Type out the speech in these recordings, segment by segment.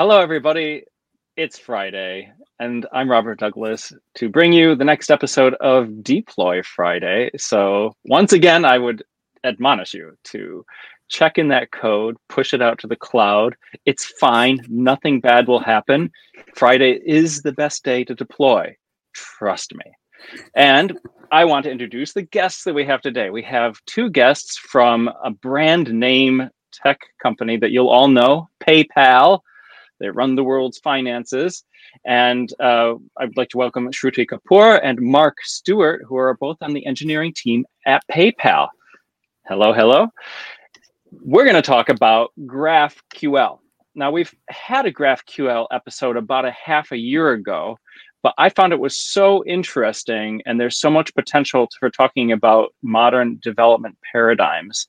Hello, everybody. It's Friday, and I'm Robert Douglas to bring you the next episode of Deploy Friday. So, once again, I would admonish you to check in that code, push it out to the cloud. It's fine, nothing bad will happen. Friday is the best day to deploy. Trust me. And I want to introduce the guests that we have today. We have two guests from a brand name tech company that you'll all know, PayPal. They run the world's finances. And uh, I'd like to welcome Shruti Kapoor and Mark Stewart, who are both on the engineering team at PayPal. Hello, hello. We're going to talk about GraphQL. Now, we've had a GraphQL episode about a half a year ago, but I found it was so interesting, and there's so much potential for talking about modern development paradigms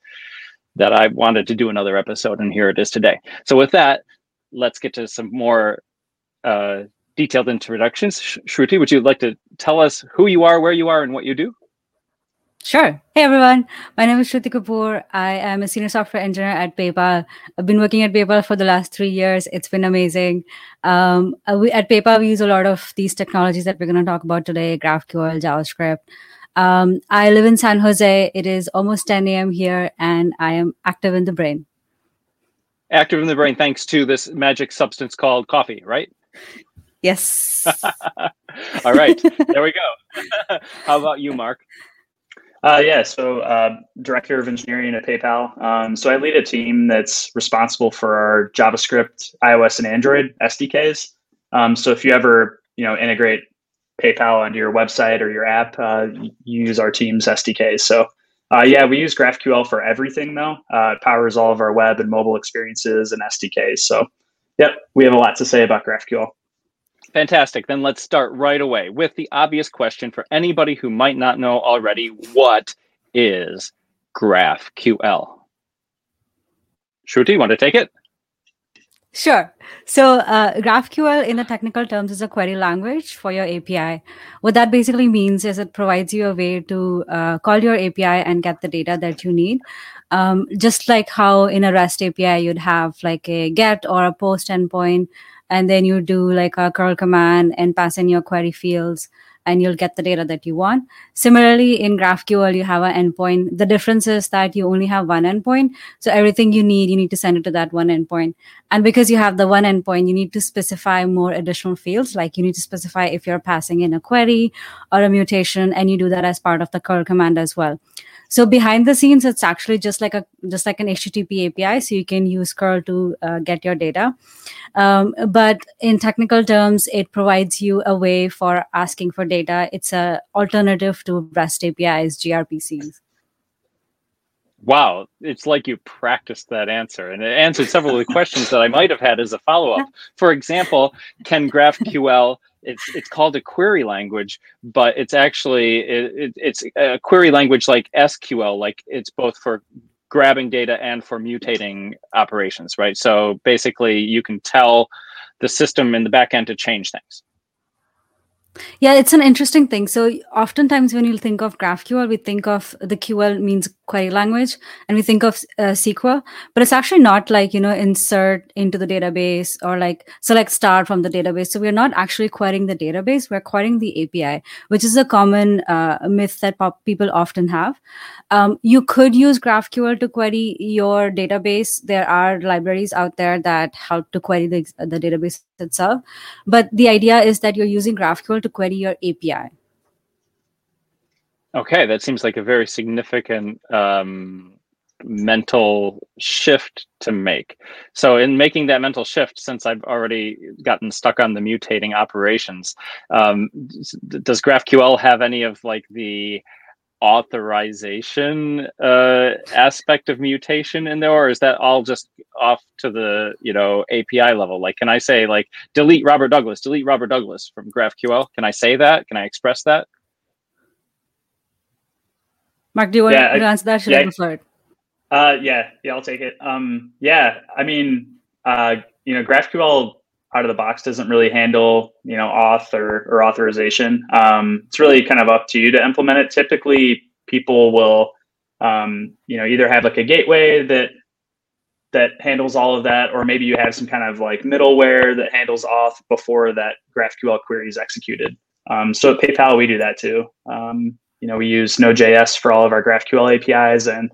that I wanted to do another episode, and here it is today. So, with that, let's get to some more uh, detailed introductions. Shruti, would you like to tell us who you are, where you are, and what you do? Sure. Hey everyone, my name is Shruti Kapoor. I am a senior software engineer at PayPal. I've been working at PayPal for the last three years. It's been amazing. Um, uh, we, at PayPal, we use a lot of these technologies that we're going to talk about today: GraphQL, JavaScript. Um, I live in San Jose. It is almost 10 a.m. here, and I am active in the brain. Active in the brain, thanks to this magic substance called coffee, right? Yes. All right, there we go. How about you, Mark? Uh, yeah, so uh, director of engineering at PayPal. Um, so I lead a team that's responsible for our JavaScript, iOS, and Android SDKs. Um, so if you ever you know integrate PayPal onto your website or your app, uh, you use our team's SDKs. So uh, yeah, we use GraphQL for everything though. Uh, it powers all of our web and mobile experiences and SDKs. So yep, we have a lot to say about GraphQL. Fantastic. Then let's start right away with the obvious question for anybody who might not know already what is GraphQL? Shruti, want to take it? Sure. So, uh, GraphQL in the technical terms is a query language for your API. What that basically means is it provides you a way to uh, call your API and get the data that you need. Um, just like how in a REST API you'd have like a get or a post endpoint and then you do like a curl command and pass in your query fields and you'll get the data that you want. Similarly, in GraphQL, you have an endpoint. The difference is that you only have one endpoint. So everything you need, you need to send it to that one endpoint. And because you have the one endpoint, you need to specify more additional fields. Like you need to specify if you're passing in a query or a mutation, and you do that as part of the curl command as well. So behind the scenes, it's actually just like a just like an HTTP API, so you can use curl to uh, get your data. Um, but in technical terms, it provides you a way for asking for data. It's a alternative to REST APIs, gRPCs. Wow, it's like you practiced that answer, and it answered several of the questions that I might have had as a follow up. For example, can GraphQL it's it's called a query language, but it's actually it, it, it's a query language like SQL, like it's both for grabbing data and for mutating operations, right? So basically, you can tell the system in the backend to change things. Yeah, it's an interesting thing. So, oftentimes when you think of GraphQL, we think of the QL means query language, and we think of uh, SQL, but it's actually not like, you know, insert into the database or like select star from the database. So, we're not actually querying the database, we're querying the API, which is a common uh, myth that pop- people often have. Um, you could use GraphQL to query your database. There are libraries out there that help to query the, the database itself. But the idea is that you're using GraphQL to query your API. Okay, that seems like a very significant um, mental shift to make. So, in making that mental shift, since I've already gotten stuck on the mutating operations, um, does GraphQL have any of like the authorization uh, aspect of mutation in there, or is that all just off to the you know API level? Like, can I say like delete Robert Douglas, delete Robert Douglas from GraphQL? Can I say that? Can I express that? Mark, do you want yeah, to answer that? Should yeah, I go it? Uh, yeah, yeah, I'll take it. Um, yeah, I mean, uh, you know, GraphQL out of the box doesn't really handle you know auth or, or authorization um, it's really kind of up to you to implement it typically people will um, you know either have like a gateway that that handles all of that, or maybe you have some kind of like middleware that handles auth before that GraphQL query is executed. Um, so at PayPal, we do that too. Um, you know, we use Node.js for all of our GraphQL APIs, and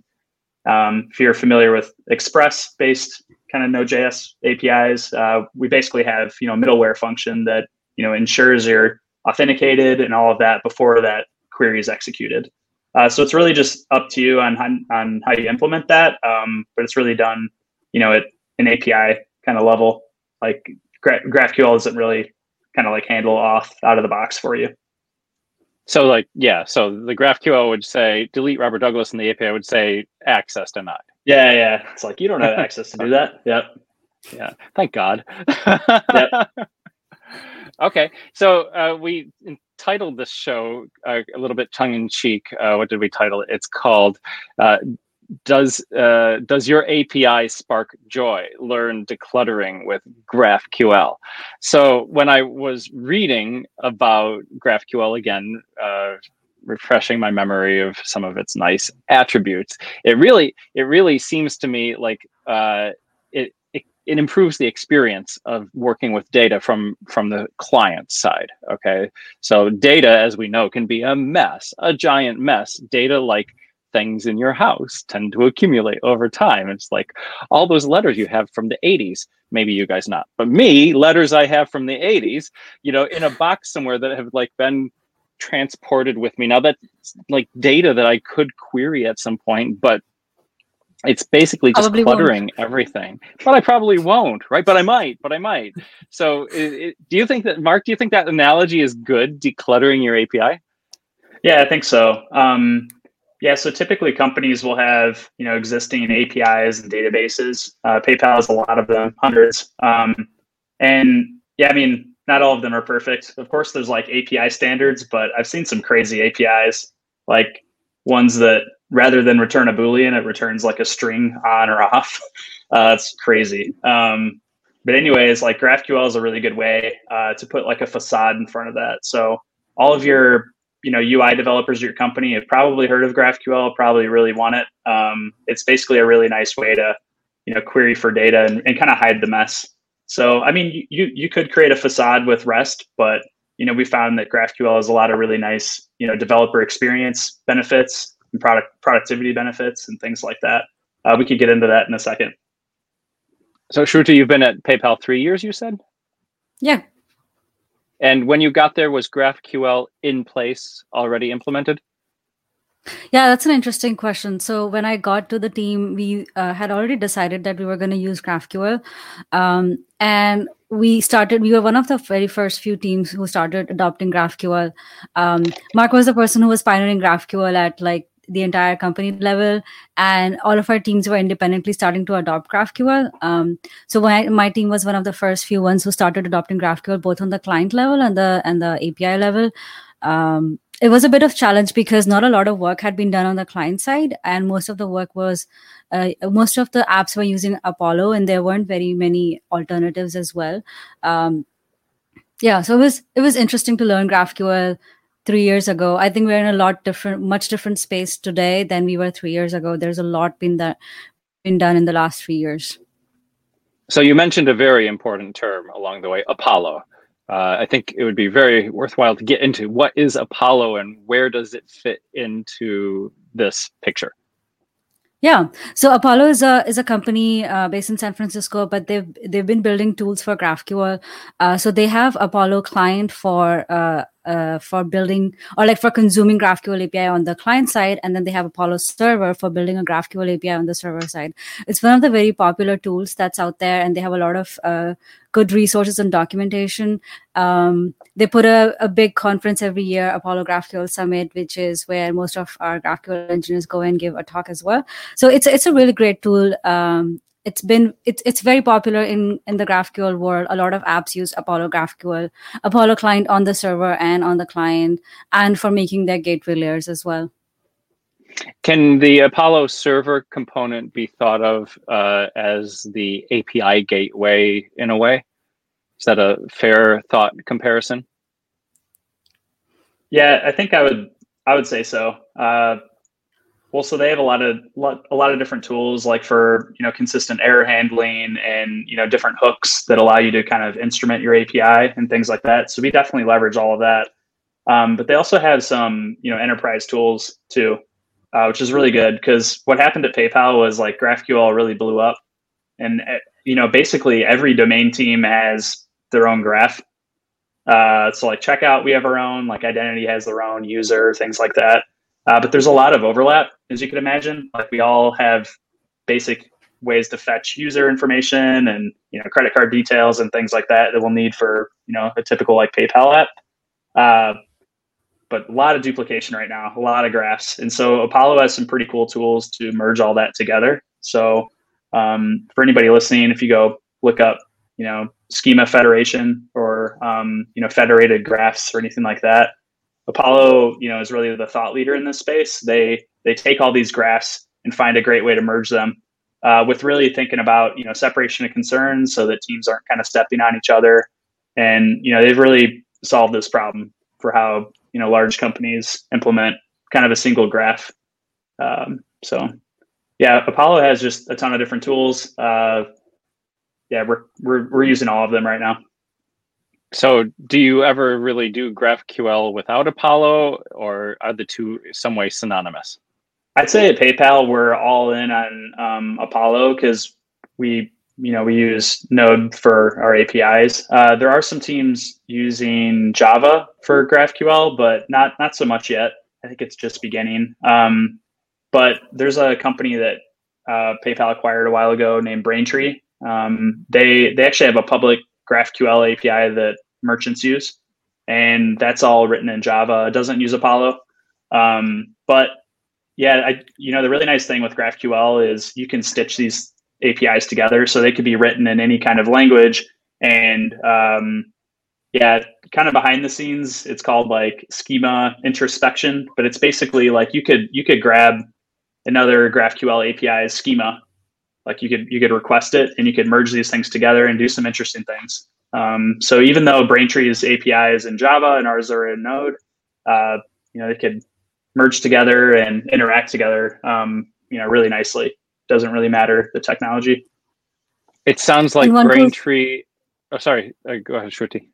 um, if you're familiar with Express-based kind of Node.js APIs, uh, we basically have you know middleware function that you know ensures you're authenticated and all of that before that query is executed. Uh, so it's really just up to you on on how you implement that, um, but it's really done you know at an API kind of level. Like Gra- GraphQL doesn't really kind of like handle auth out of the box for you. So like yeah, so the GraphQL would say delete Robert Douglas, and the API would say access denied. Yeah, yeah. It's like you don't have access to do that. Yep. Yeah. Thank God. yep. okay, so uh, we entitled this show uh, a little bit tongue in cheek. Uh, what did we title it? It's called uh, does uh, does your API spark joy? Learn decluttering with GraphQL. So when I was reading about GraphQL again, uh, refreshing my memory of some of its nice attributes, it really it really seems to me like uh, it, it it improves the experience of working with data from from the client side. Okay, so data, as we know, can be a mess, a giant mess. Data like things in your house tend to accumulate over time. It's like all those letters you have from the 80s, maybe you guys not, but me, letters I have from the 80s, you know, in a box somewhere that have like been transported with me. Now that's like data that I could query at some point, but it's basically just probably cluttering won't. everything but i probably won't right but i might but i might so it, it, do you think that mark do you think that analogy is good decluttering your api yeah i think so um, yeah, so typically companies will have you know existing APIs and databases. Uh, PayPal has a lot of them, hundreds. Um, and yeah, I mean, not all of them are perfect. Of course, there's like API standards, but I've seen some crazy APIs, like ones that rather than return a boolean, it returns like a string on or off. Uh, it's crazy. Um, but anyways, like GraphQL is a really good way uh, to put like a facade in front of that. So all of your you know UI developers at your company have probably heard of GraphQL, probably really want it. Um, it's basically a really nice way to you know query for data and, and kind of hide the mess. So I mean, you you could create a facade with REST, but you know we found that GraphQL has a lot of really nice you know developer experience benefits and product productivity benefits and things like that. Uh, we could get into that in a second. So Shruti, you've been at PayPal three years, you said? Yeah, and when you got there, was GraphQL in place already implemented? Yeah, that's an interesting question. So when I got to the team, we uh, had already decided that we were going to use GraphQL, um, and we started. We were one of the very first few teams who started adopting GraphQL. Um, Mark was the person who was pioneering GraphQL at like the entire company level and all of our teams were independently starting to adopt graphql. Um, so my, my team was one of the first few ones who started adopting graphql both on the client level and the and the api level. Um, it was a bit of challenge because not a lot of work had been done on the client side and most of the work was uh, most of the apps were using apollo and there weren't very many alternatives as well. Um, yeah so it was it was interesting to learn graphql three years ago. I think we're in a lot different, much different space today than we were three years ago. There's a lot been that been done in the last three years. So you mentioned a very important term along the way, Apollo. Uh, I think it would be very worthwhile to get into what is Apollo and where does it fit into this picture. Yeah, so Apollo is a is a company uh, based in San Francisco, but they've they've been building tools for GraphQL. Uh, so they have Apollo client for uh, uh, for building or like for consuming GraphQL API on the client side, and then they have Apollo Server for building a GraphQL API on the server side. It's one of the very popular tools that's out there, and they have a lot of uh, good resources and documentation. Um, they put a, a big conference every year, Apollo GraphQL Summit, which is where most of our GraphQL engineers go and give a talk as well. So it's it's a really great tool. Um, it's been it's it's very popular in in the GraphQL world. A lot of apps use Apollo GraphQL, Apollo client on the server and on the client, and for making their gateway layers as well. Can the Apollo server component be thought of uh, as the API gateway in a way? Is that a fair thought comparison? Yeah, I think I would I would say so. Uh, well, so they have a lot of a lot of different tools, like for you know consistent error handling and you know different hooks that allow you to kind of instrument your API and things like that. So we definitely leverage all of that. Um, but they also have some you know enterprise tools too, uh, which is really good because what happened at PayPal was like GraphQL really blew up, and uh, you know basically every domain team has their own graph. Uh, so like checkout, we have our own. Like identity has their own user, things like that. Uh, but there's a lot of overlap, as you can imagine. Like we all have basic ways to fetch user information and you know credit card details and things like that that we'll need for you know a typical like PayPal app. Uh, but a lot of duplication right now, a lot of graphs, and so Apollo has some pretty cool tools to merge all that together. So um, for anybody listening, if you go look up, you know, schema federation or um, you know federated graphs or anything like that, Apollo, you know, is really the thought leader in this space. They they take all these graphs and find a great way to merge them uh, with really thinking about you know separation of concerns so that teams aren't kind of stepping on each other. And you know they've really solved this problem for how you know large companies implement kind of a single graph. Um, so yeah, Apollo has just a ton of different tools. Uh, yeah, we're, we're we're using all of them right now. So, do you ever really do GraphQL without Apollo, or are the two some way synonymous? I'd say at PayPal we're all in on um, Apollo because we, you know, we use Node for our APIs. Uh, there are some teams using Java for GraphQL, but not not so much yet. I think it's just beginning. Um, but there's a company that uh, PayPal acquired a while ago named Braintree. Um, they they actually have a public GraphQL API that merchants use, and that's all written in Java. It doesn't use Apollo, um, but yeah, I you know the really nice thing with GraphQL is you can stitch these APIs together, so they could be written in any kind of language. And um, yeah, kind of behind the scenes, it's called like schema introspection, but it's basically like you could you could grab another GraphQL API schema like you could you could request it and you could merge these things together and do some interesting things. Um, so even though Braintree's API is in Java and ours are in Node, uh, you know they could merge together and interact together, um, you know, really nicely. Doesn't really matter the technology. It sounds like Braintree. Oh, sorry. Uh, go ahead, Shruti.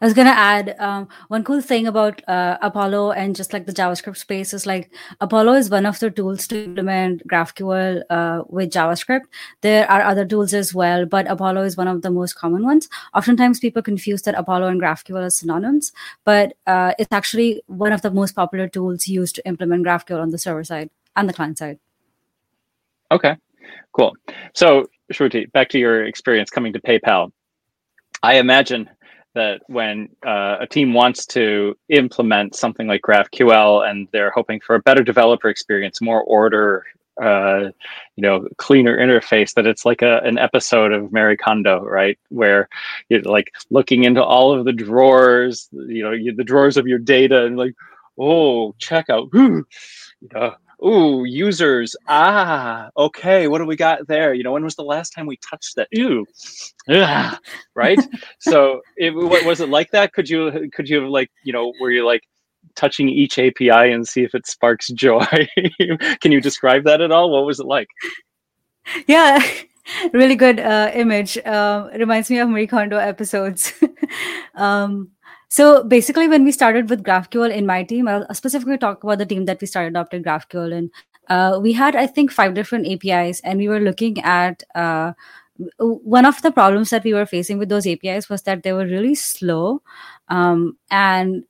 I was gonna add um, one cool thing about uh, Apollo and just like the JavaScript space is like Apollo is one of the tools to implement GraphQL uh, with JavaScript. There are other tools as well, but Apollo is one of the most common ones. Oftentimes, people confuse that Apollo and GraphQL are synonyms, but uh, it's actually one of the most popular tools used to implement GraphQL on the server side and the client side. Okay, cool. So, Shruti, back to your experience coming to PayPal. I imagine that when uh, a team wants to implement something like GraphQL and they're hoping for a better developer experience, more order, uh, you know, cleaner interface, that it's like a, an episode of Marie Kondo, right? Where you're like looking into all of the drawers, you know, you, the drawers of your data and like, oh, checkout, whew, you know, Ooh, users. Ah, okay. What do we got there? You know, when was the last time we touched that? Ooh, ah, right. so, it, what was it like that? Could you could you have like you know were you like touching each API and see if it sparks joy? Can you describe that at all? What was it like? Yeah, really good uh, image. Uh, reminds me of Marie Kondo episodes. um, so basically, when we started with GraphQL in my team, I'll specifically talk about the team that we started adopting GraphQL in. Uh, we had, I think, five different APIs, and we were looking at uh, one of the problems that we were facing with those APIs was that they were really slow. Um, and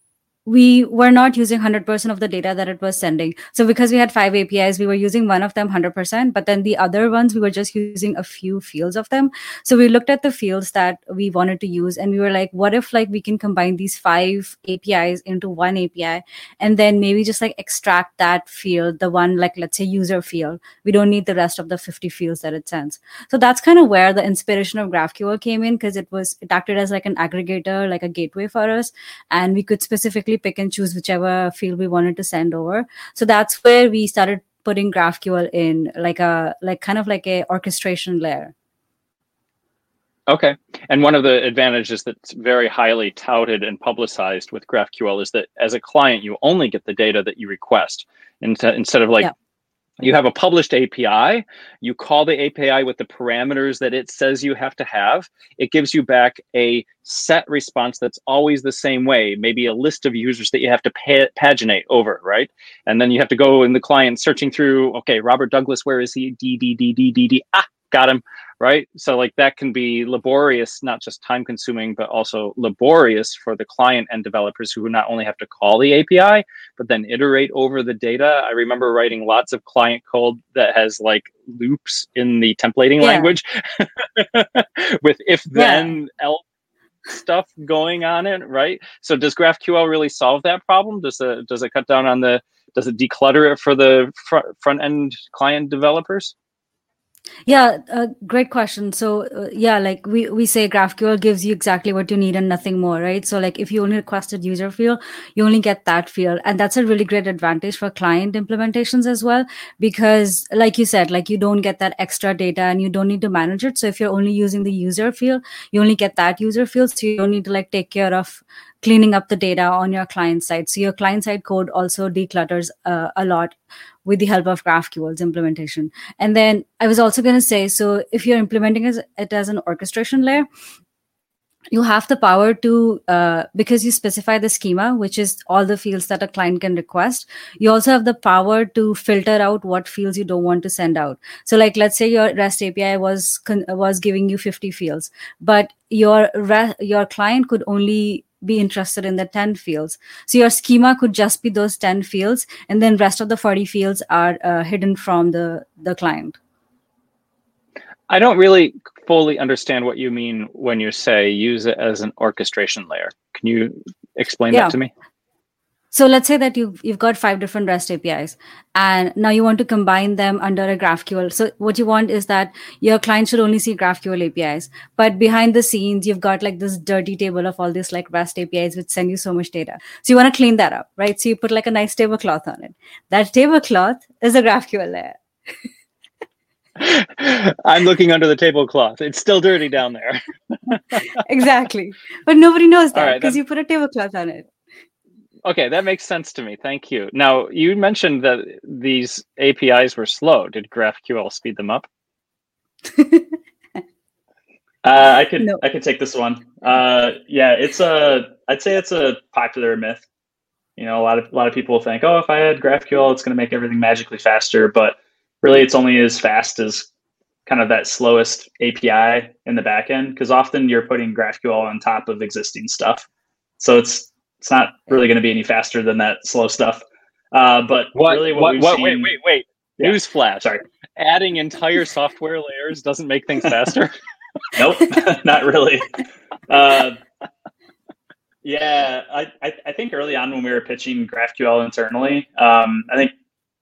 we were not using 100% of the data that it was sending. So because we had five APIs, we were using one of them 100%, but then the other ones, we were just using a few fields of them. So we looked at the fields that we wanted to use and we were like, what if like we can combine these five APIs into one API and then maybe just like extract that field, the one like, let's say user field. We don't need the rest of the 50 fields that it sends. So that's kind of where the inspiration of GraphQL came in because it was, it acted as like an aggregator, like a gateway for us. And we could specifically pick and choose whichever field we wanted to send over. So that's where we started putting GraphQL in, like a like kind of like a orchestration layer. Okay. And one of the advantages that's very highly touted and publicized with GraphQL is that as a client, you only get the data that you request instead of like yeah. You have a published API, you call the API with the parameters that it says you have to have. It gives you back a set response that's always the same way, maybe a list of users that you have to paginate over, right? And then you have to go in the client searching through, okay, Robert Douglas, where is he? D, D, D, D, D, D. Ah, got him right? So like that can be laborious not just time consuming but also laborious for the client and developers who not only have to call the api but then iterate over the data. I remember writing lots of client code that has like loops in the templating yeah. language with if then yeah. else stuff going on it right? So does graphql really solve that problem? Does it does it cut down on the does it declutter it for the front, front end client developers yeah, uh, great question. So, uh, yeah, like we, we say GraphQL gives you exactly what you need and nothing more, right? So, like if you only requested user field, you only get that field. And that's a really great advantage for client implementations as well, because like you said, like you don't get that extra data and you don't need to manage it. So, if you're only using the user field, you only get that user field. So, you don't need to like take care of cleaning up the data on your client side. So your client side code also declutters uh, a lot with the help of GraphQL's implementation. And then I was also going to say, so if you're implementing it as an orchestration layer, you have the power to uh, because you specify the schema which is all the fields that a client can request you also have the power to filter out what fields you don't want to send out so like let's say your rest api was was giving you 50 fields but your re- your client could only be interested in the 10 fields. So your schema could just be those 10 fields and then rest of the 40 fields are uh, hidden from the the client. I don't really fully understand what you mean when you say use it as an orchestration layer. Can you explain yeah. that to me so let's say that you've, you've got five different REST APIs and now you want to combine them under a GraphQL. So what you want is that your client should only see GraphQL APIs, but behind the scenes, you've got like this dirty table of all these like REST APIs, which send you so much data. So you want to clean that up, right? So you put like a nice tablecloth on it. That tablecloth is a GraphQL layer. I'm looking under the tablecloth. It's still dirty down there. exactly. But nobody knows that because right, you put a tablecloth on it okay, that makes sense to me. Thank you. Now, you mentioned that these APIs were slow. Did GraphQL speed them up? uh, I could no. I could take this one. Uh, yeah, it's a I'd say it's a popular myth. You know, a lot of a lot of people think, oh, if I had GraphQL, it's going to make everything magically faster. But really, it's only as fast as kind of that slowest API in the backend because often you're putting GraphQL on top of existing stuff. So it's it's not really going to be any faster than that slow stuff. Uh, but what, really, what, what, seen, wait, wait, wait. Yeah. Newsflash. Sorry. Adding entire software layers doesn't make things faster. nope, not really. Uh, yeah, I, I, I, think early on when we were pitching GraphQL internally, um, I think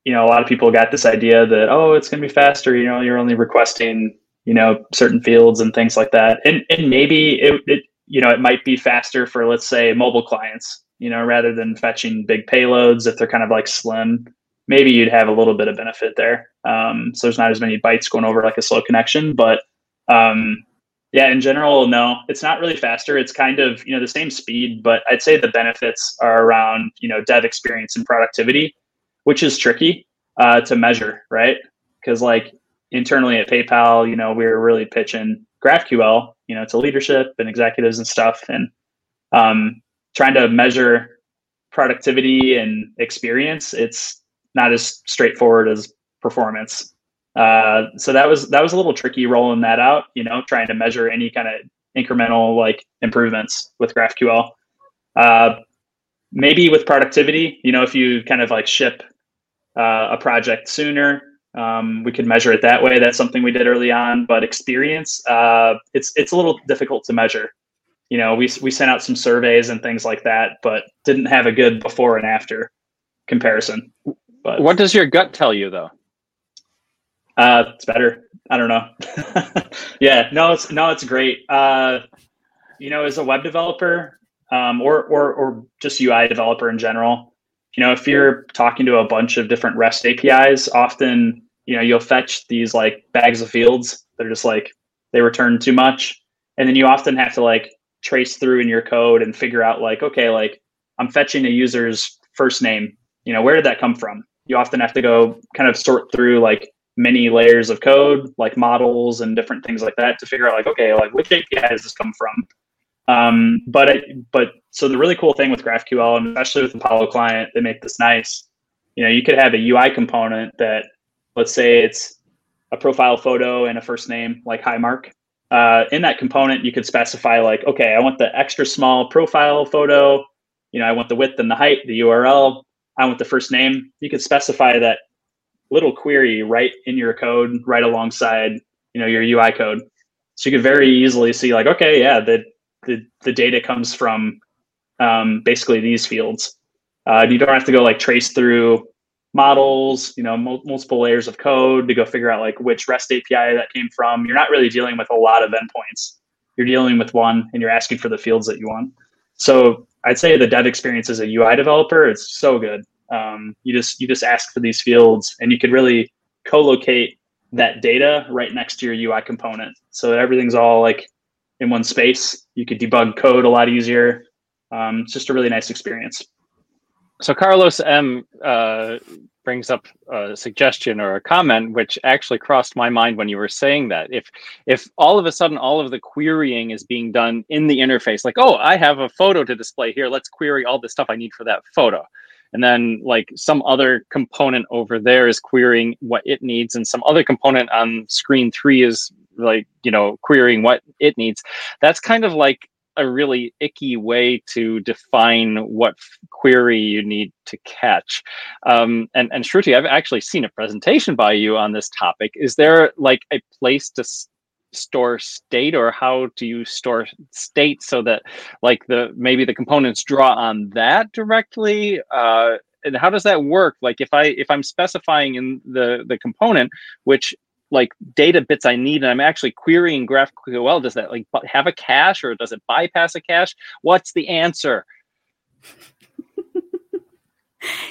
you know a lot of people got this idea that oh, it's going to be faster. You know, you're only requesting you know certain fields and things like that, and and maybe it, it you know, it might be faster for, let's say, mobile clients, you know, rather than fetching big payloads if they're kind of like slim. Maybe you'd have a little bit of benefit there. Um, so there's not as many bytes going over like a slow connection. But um, yeah, in general, no, it's not really faster. It's kind of, you know, the same speed, but I'd say the benefits are around, you know, dev experience and productivity, which is tricky uh, to measure, right? Because like internally at PayPal, you know, we were really pitching GraphQL, you know, to leadership and executives and stuff, and um, trying to measure productivity and experience. It's not as straightforward as performance. Uh, so that was that was a little tricky rolling that out. You know, trying to measure any kind of incremental like improvements with GraphQL. Uh, maybe with productivity, you know, if you kind of like ship uh, a project sooner, um, we could measure it that way. That's something we did early on. But experience, uh, it's it's a little difficult to measure. You know, we we sent out some surveys and things like that, but didn't have a good before and after comparison. But what does your gut tell you, though? Uh, it's better. I don't know. yeah, no, it's no, it's great. Uh, you know, as a web developer, um, or or or just UI developer in general, you know, if you're talking to a bunch of different REST APIs, often, you know, you'll fetch these like bags of fields that are just like they return too much. And then you often have to like trace through in your code and figure out like, okay, like I'm fetching a user's first name. You know, where did that come from? you often have to go kind of sort through like many layers of code, like models and different things like that, to figure out like, okay, like which API does this come from? Um, but but so the really cool thing with GraphQL, and especially with Apollo client, they make this nice. You know, you could have a UI component that, let's say, it's a profile photo and a first name like hi mark. Uh, in that component, you could specify like, okay, I want the extra small profile photo. You know, I want the width and the height, the URL. I want the first name. You could specify that little query right in your code, right alongside you know your UI code. So you could very easily see like, okay, yeah, the the, the data comes from um, basically these fields. Uh, you don't have to go like trace through models, you know, mul- multiple layers of code to go figure out like which REST API that came from. You're not really dealing with a lot of endpoints. You're dealing with one, and you're asking for the fields that you want. So I'd say the dev experience as a UI developer is so good. Um, you just you just ask for these fields, and you could really co-locate that data right next to your UI component, so that everything's all like in one space. You could debug code a lot easier. Um, it's just a really nice experience. So Carlos M uh, brings up a suggestion or a comment which actually crossed my mind when you were saying that. If if all of a sudden all of the querying is being done in the interface, like oh I have a photo to display here, let's query all the stuff I need for that photo and then like some other component over there is querying what it needs and some other component on screen three is like you know querying what it needs that's kind of like a really icky way to define what query you need to catch. Um, and, and Shruti, I've actually seen a presentation by you on this topic. Is there like a place to store state or how do you store state so that like the maybe the components draw on that directly uh, and how does that work like if i if i'm specifying in the the component which like data bits i need and i'm actually querying graphql does that like have a cache or does it bypass a cache? What's the answer?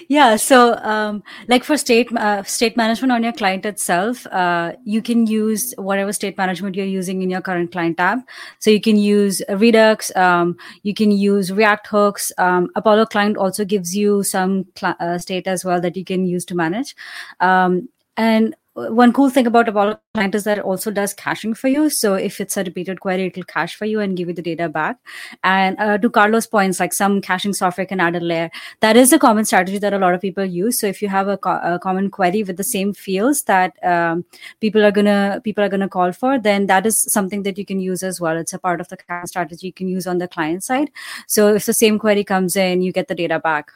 Yeah so um, like for state uh, state management on your client itself uh, you can use whatever state management you're using in your current client tab. So you can use redux um, you can use react hooks um, apollo client also gives you some cl- uh, state as well that you can use to manage. Um, and one cool thing about Apollo Client is that it also does caching for you. So if it's a repeated query, it'll cache for you and give you the data back. And uh, to Carlos' points, like some caching software can add a layer. That is a common strategy that a lot of people use. So if you have a, co- a common query with the same fields that um, people are gonna people are gonna call for, then that is something that you can use as well. It's a part of the strategy you can use on the client side. So if the same query comes in, you get the data back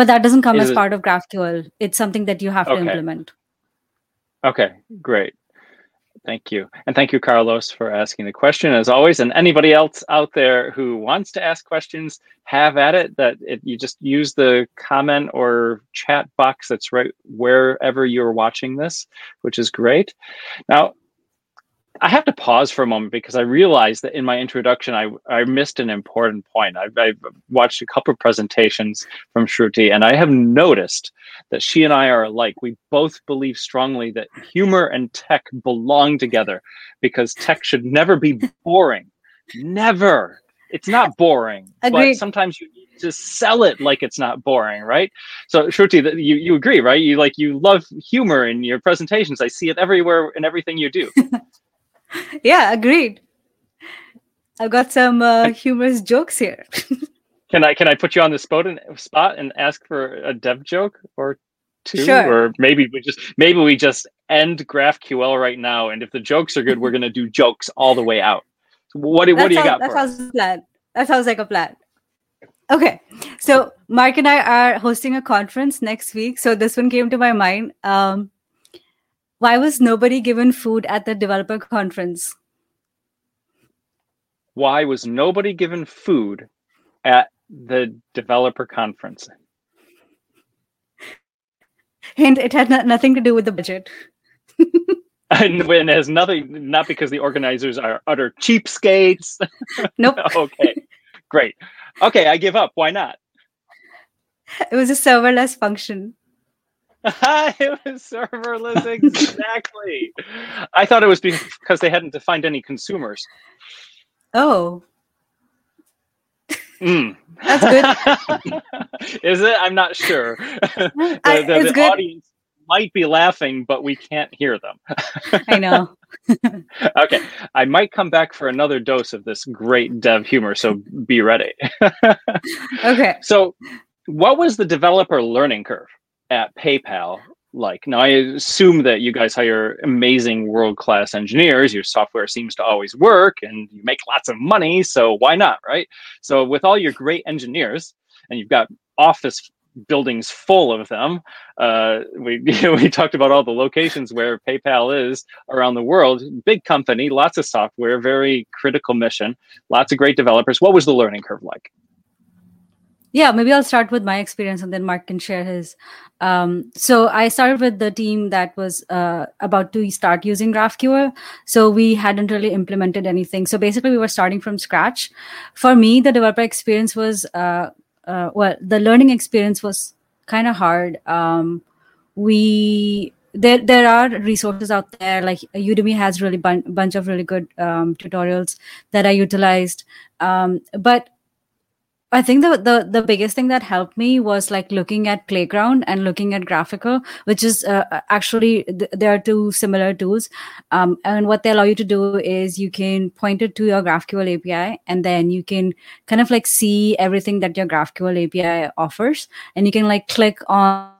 but that doesn't come as part of GraphQL. It's something that you have okay. to implement. Okay, great. Thank you. And thank you, Carlos, for asking the question as always. And anybody else out there who wants to ask questions, have at it. That it, you just use the comment or chat box that's right wherever you're watching this, which is great. Now, I have to pause for a moment because I realized that in my introduction, I, I missed an important point. I've, I've watched a couple of presentations from Shruti, and I have noticed that she and I are alike. We both believe strongly that humor and tech belong together because tech should never be boring. never. It's not boring, Agreed. but sometimes you need to sell it like it's not boring, right? So, Shruti, you, you agree, right? You like you love humor in your presentations. I see it everywhere in everything you do. yeah, agreed. I've got some uh, humorous jokes here. can I can I put you on the spot and spot and ask for a dev joke or two, sure. or maybe we just maybe we just end GraphQL right now, and if the jokes are good, we're gonna do jokes all the way out. What do, what do you got? That sounds us? plan. That sounds like a plan. Okay, so Mark and I are hosting a conference next week, so this one came to my mind. Um, why was nobody given food at the developer conference? Why was nobody given food at the developer conference? And it had not, nothing to do with the budget. and when it has nothing, not because the organizers are utter cheapskates. Nope. okay, great. Okay, I give up. Why not? It was a serverless function. it was serverless, exactly. I thought it was because they hadn't defined any consumers. Oh. Mm. That's good. Is it? I'm not sure. the, I- the- the audience might be laughing, but we can't hear them. I know. okay, I might come back for another dose of this great dev humor, so be ready. Okay. so, what was the developer learning curve at PayPal like? Now, I assume that you guys hire amazing world class engineers. Your software seems to always work and you make lots of money. So, why not, right? So, with all your great engineers, and you've got office buildings full of them. Uh, we we talked about all the locations where PayPal is around the world. Big company, lots of software, very critical mission, lots of great developers. What was the learning curve like? Yeah, maybe I'll start with my experience and then Mark can share his. Um, so I started with the team that was uh, about to start using GraphQL. So we hadn't really implemented anything. So basically, we were starting from scratch. For me, the developer experience was, uh, uh, well, the learning experience was kind of hard. Um, we there there are resources out there like udemy has really bun- bunch of really good um, tutorials that i utilized um, but I think the, the the biggest thing that helped me was like looking at Playground and looking at GraphiQL, which is uh, actually th- there are two similar tools, um, and what they allow you to do is you can point it to your GraphQL API, and then you can kind of like see everything that your GraphQL API offers, and you can like click on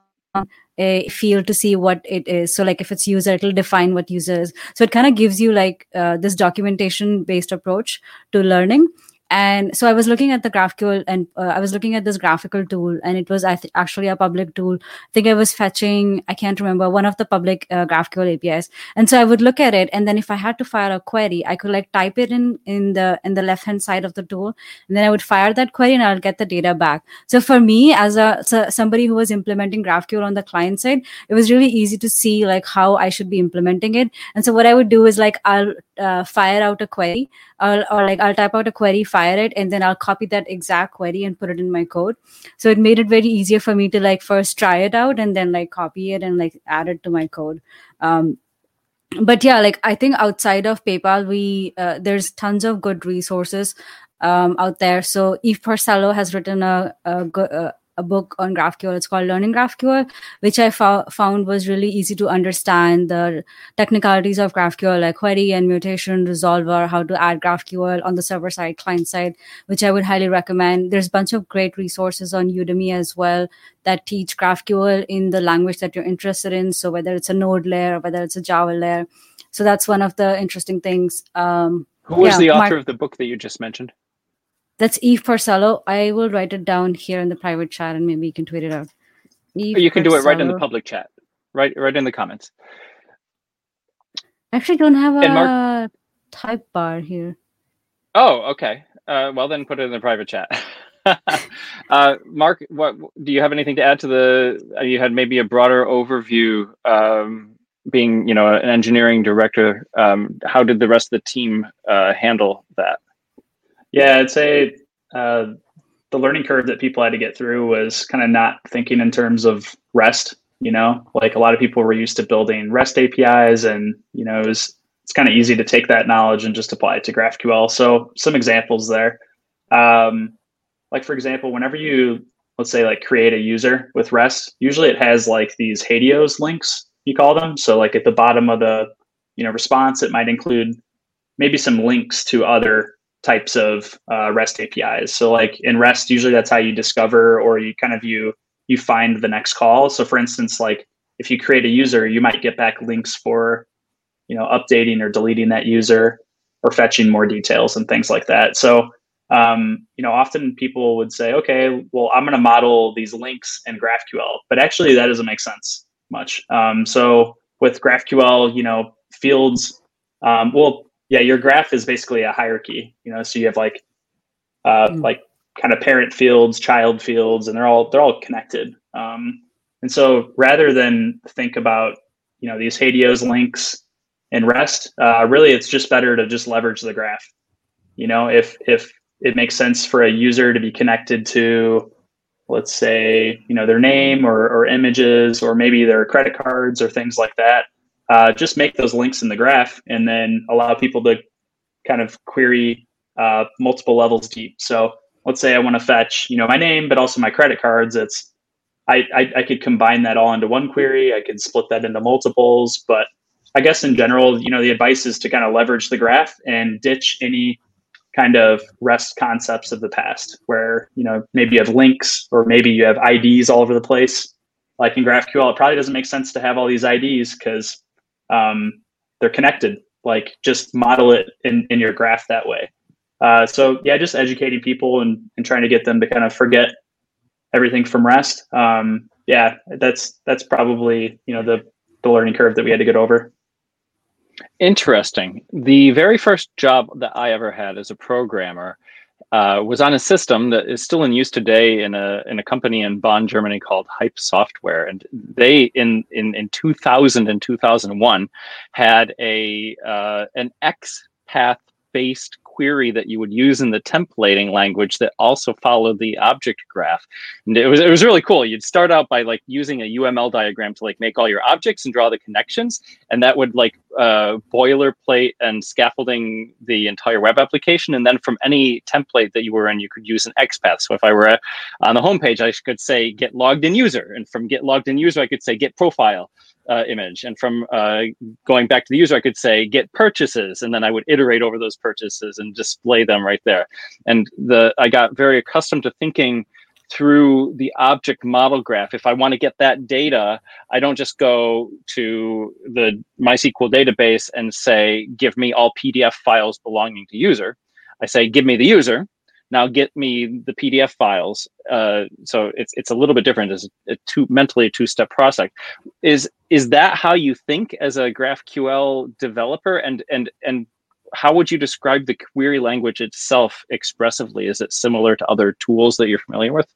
a field to see what it is. So like if it's user, it'll define what user is. So it kind of gives you like uh, this documentation based approach to learning and so i was looking at the graphql and uh, i was looking at this GraphiQL tool and it was th- actually a public tool. I think i was fetching i can't remember one of the public uh, graphql apis and so i would look at it and then if i had to fire a query i could like type it in in the in the left hand side of the tool and then i would fire that query and i'll get the data back. So for me as a so somebody who was implementing graphql on the client side it was really easy to see like how i should be implementing it. And so what i would do is like i'll uh, fire out a query or, or like I'll type out a query, fire it, and then I'll copy that exact query and put it in my code. So it made it very easier for me to like first try it out and then like copy it and like add it to my code. Um, but yeah, like I think outside of PayPal, we uh, there's tons of good resources um, out there. So Eve Porcello has written a, a, go- a book on GraphQL. It's called Learning GraphQL, which I fo- found was really easy to understand the technicalities of GraphQL, like query and mutation resolver, how to add GraphQL on the server side, client side, which I would highly recommend. There's a bunch of great resources on Udemy as well that teach GraphQL in the language that you're interested in. So whether it's a Node layer, or whether it's a Java layer. So that's one of the interesting things. Um, Who was Yeah, the author Mark- of the book that you just mentioned? That's Eve Porcello. I will write it down here in the private chat and maybe you can tweet it out. Eve you can do it right in the public chat, right, right in the comments. I actually don't have a Mark- type bar here. Oh, okay. Uh, well, then put it in the private chat. uh, Mark, what do you have anything to add to the? Uh, you had maybe a broader overview. Um, being, you know, an engineering director, um, how did the rest of the team uh, handle that? Yeah, I'd say uh, the learning curve that people had to get through was kind of not thinking in terms of REST. You know, like a lot of people were used to building REST APIs, and you know, it was it's kind of easy to take that knowledge and just apply it to GraphQL. So some examples there, um, like for example, whenever you let's say like create a user with REST, usually it has like these HATEOAS links you call them. So like at the bottom of the you know response, it might include maybe some links to other types of uh, REST APIs. So like in REST, usually that's how you discover or you kind of you you find the next call. So for instance, like if you create a user, you might get back links for you know updating or deleting that user or fetching more details and things like that. So um, you know often people would say, okay, well I'm going to model these links in GraphQL, but actually that doesn't make sense much. Um, so with GraphQL, you know fields, um, well yeah, your graph is basically a hierarchy. You know, so you have like uh, Mm. like kind of parent fields, child fields, and they're all they're all connected. Um, and so rather than think about you know these HATEOAS links and REST, uh, really it's just better to just leverage the graph. You know, if if it makes sense for a user to be connected to let's say you know their name or, or images or maybe their credit cards or things like that uh, just make those links in the graph and then allow people to kind of query uh, multiple levels deep. So let's say I want to fetch, you know, my name, but also my credit cards. It's I, I, I could combine that all into one query. I could split that into multiples, but I guess in general, you know, the advice is to kind of leverage the graph and ditch any kind of REST concepts of the past, where you know maybe you have links or maybe you have IDs all over the place. Like in GraphQL, it probably doesn't make sense to have all these IDs because um, they're connected. Like just model it in, in your graph that way. Uh, so yeah, just educating people and, and trying to get them to kind of forget everything from REST. Um, yeah, that's that's probably you know the the learning curve that we had to get over. Interesting. The very first job that I ever had as a programmer uh, was on a system that is still in use today in a in a company in Bonn, Germany called Hype Software, and they in in in 2000 and 2001 had a uh, an XPath based query that you would use in the templating language that also followed the object graph. And it was it was really cool. You'd start out by like using a UML diagram to like make all your objects and draw the connections, and that would like uh, boilerplate and scaffolding the entire web application. And then from any template that you were in, you could use an XPath. So if I were uh, on the homepage, I could say get logged in user, and from get logged in user, I could say get profile uh, image. And from uh, going back to the user, I could say get purchases, and then I would iterate over those purchases and display them right there. And the I got very accustomed to thinking through the object model graph. If I want to get that data, I don't just go to the MySQL database and say, give me all PDF files belonging to user. I say, give me the user now get me the PDF files. Uh, so it's it's a little bit different. It's a two mentally a two step process. Is is that how you think as a GraphQL developer? And and and how would you describe the query language itself expressively? Is it similar to other tools that you're familiar with?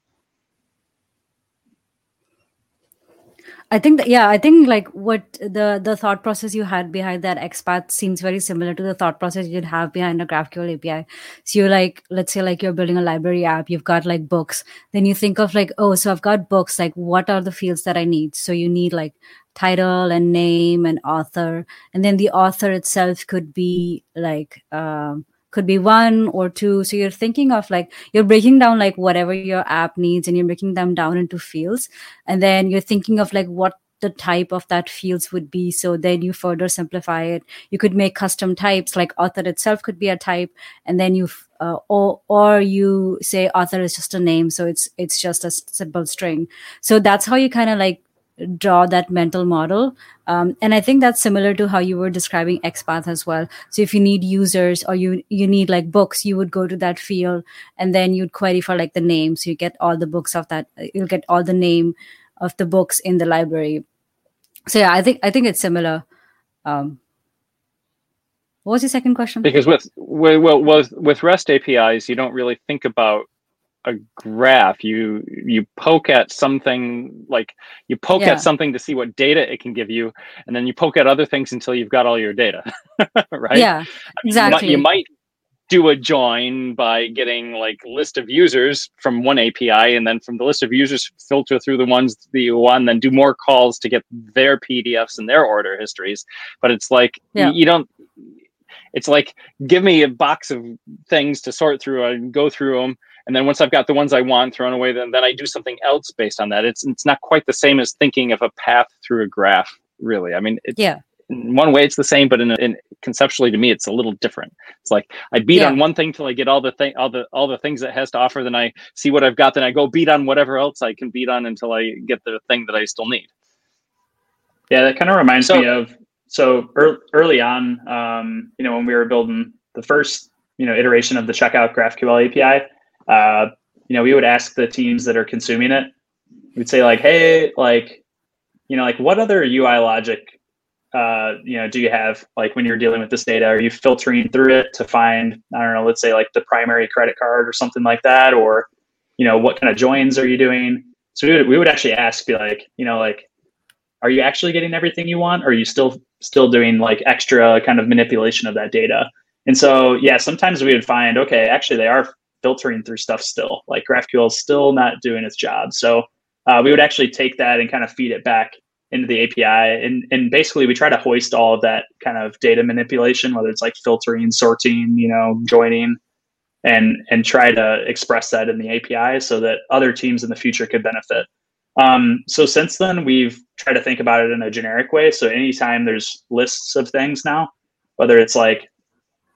I think that, yeah, I think like what the the thought process you had behind that XPath seems very similar to the thought process you'd have behind a GraphQL API. So you're like, let's say like you're building a library app, you've got like books. Then you think of like, oh, so I've got books. Like, what are the fields that I need? So you need like title and name and author, and then the author itself could be like. Um, could be one or two. So you're thinking of like you're breaking down like whatever your app needs and you're breaking them down into fields. And then you're thinking of like what the type of that fields would be. So then you further simplify it. You could make custom types like author itself could be a type. And then you uh, or or you say author is just a name. So it's it's just a simple string. So that's how you kind of like draw that mental model. Um, and I think that's similar to how you were describing XPath as well. So if you need users or you you need like books, you would go to that field and then you'd query for like the name. So you get all the books of that. You'll get all the name of the books in the library. So yeah, I think I think it's similar. Um, what was your second question? Because with well, with with REST APIs, you don't really think about a graph you you poke at something like you poke yeah. at something to see what data it can give you and then you poke at other things until you've got all your data right yeah exactly you might, you might do a join by getting like list of users from one api and then from the list of users filter through the ones that you want then do more calls to get their pdfs and their order histories but it's like yeah. you, you don't it's like give me a box of things to sort through and go through them and then once I've got the ones I want thrown away, then then I do something else based on that. It's it's not quite the same as thinking of a path through a graph, really. I mean, yeah. In one way, it's the same, but in, in conceptually to me, it's a little different. It's like I beat yeah. on one thing till I get all the thing, all the all the things it has to offer. Then I see what I've got. Then I go beat on whatever else I can beat on until I get the thing that I still need. Yeah, that kind of reminds so, me of so early on, um, you know, when we were building the first you know iteration of the checkout GraphQL API, uh, you know, we would ask the teams that are consuming it, we'd say like, hey, like, you know, like what other UI logic, uh, you know, do you have like when you're dealing with this data? Are you filtering through it to find, I don't know, let's say like the primary credit card or something like that, or you know, what kind of joins are you doing? So we would, we would actually ask, be like, you know, like, are you actually getting everything you want? Or are you still still doing like extra kind of manipulation of that data? And so, yeah, sometimes we would find, okay, actually they are filtering through stuff still. Like GraphQL is still not doing its job. So uh, we would actually take that and kind of feed it back into the API. And, and basically we try to hoist all of that kind of data manipulation, whether it's like filtering, sorting, you know, joining. and and try to express that in the API so that other teams in the future could benefit. Um, so since then, we've tried to think about it in a generic way. So anytime there's lists of things now, whether it's like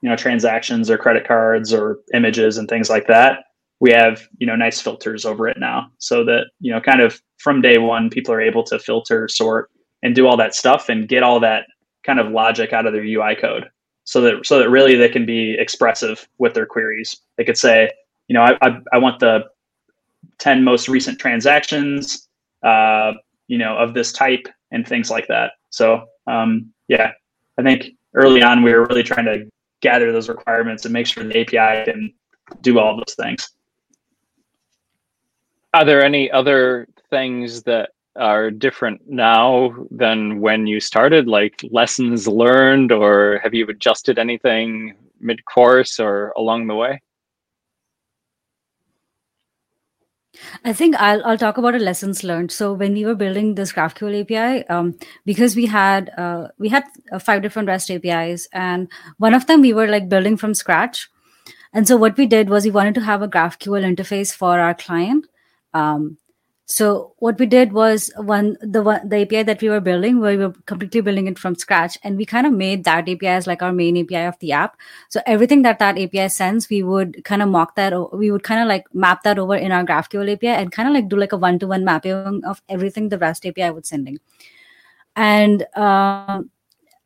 you know transactions or credit cards or images and things like that, we have you know nice filters over it now, so that you know kind of from day one, people are able to filter, sort, and do all that stuff and get all that kind of logic out of their UI code so that so that really they can be expressive with their queries. They could say, you know, I, I, I want the 10 most recent transactions, uh, you know, of this type and things like that. So um, yeah, I think early on we were really trying to gather those requirements and make sure the API can do all those things. Are there any other things that are different now than when you started like lessons learned or have you adjusted anything mid course or along the way I think I'll, I'll talk about a lessons learned. So when we were building this GraphQL API, um, because we had uh, we had uh, five different REST APIs, and one of them we were like building from scratch. And so what we did was we wanted to have a GraphQL interface for our client. Um, so what we did was one the one the API that we were building, we were completely building it from scratch, and we kind of made that API as like our main API of the app. So everything that that API sends, we would kind of mock that. We would kind of like map that over in our GraphQL API and kind of like do like a one to one mapping of everything the REST API was sending. And uh,